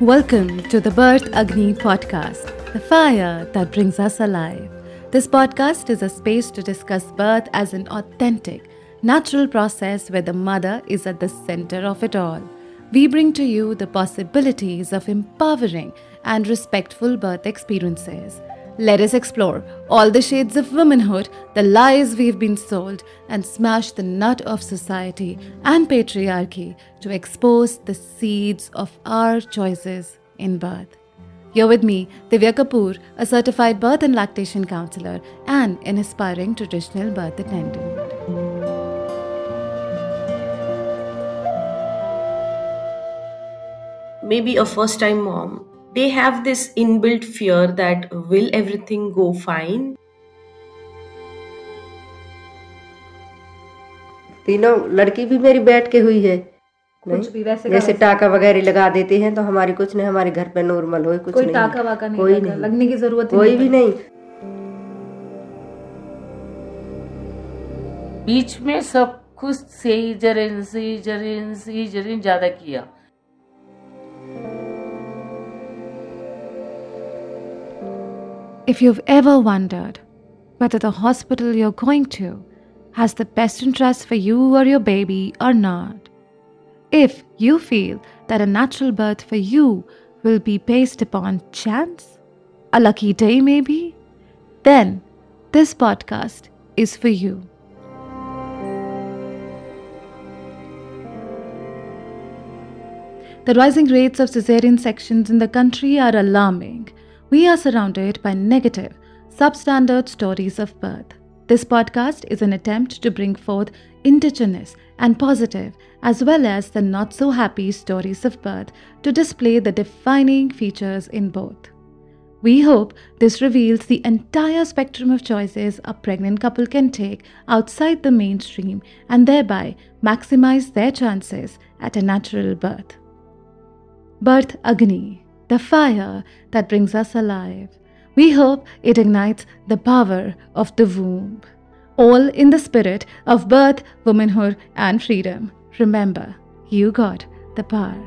Welcome to the Birth Agni podcast, the fire that brings us alive. This podcast is a space to discuss birth as an authentic, natural process where the mother is at the center of it all. We bring to you the possibilities of empowering and respectful birth experiences. Let us explore all the shades of womanhood, the lies we've been sold, and smash the nut of society and patriarchy to expose the seeds of our choices in birth. You're with me, Divya Kapoor, a certified birth and lactation counselor and an aspiring traditional birth attendant. Maybe a first time mom they have this inbuilt fear that will everything go fine? तीनों लड़की भी मेरी बैठ के हुई है। कुछ भी वैसे जैसे टाका वगैरह लगा देते हैं तो हमारी कुछ नहीं हमारे घर पे नॉर्मल हो कुछ कोई नहीं। टाका वाका नहीं कोई नहीं। लगने की ज़रूरत ही कोई भी नहीं बीच में सब कुछ सीजरिन सीजरिन सीजरिन ज़्यादा किया। If you've ever wondered whether the hospital you're going to has the best interest for you or your baby or not, if you feel that a natural birth for you will be based upon chance, a lucky day maybe, then this podcast is for you. The rising rates of cesarean sections in the country are alarming we are surrounded by negative, substandard stories of birth. This podcast is an attempt to bring forth indigenous and positive, as well as the not so happy stories of birth to display the defining features in both. We hope this reveals the entire spectrum of choices a pregnant couple can take outside the mainstream and thereby maximize their chances at a natural birth. Birth Agni the fire that brings us alive. We hope it ignites the power of the womb. All in the spirit of birth, womanhood, and freedom. Remember, you got the power.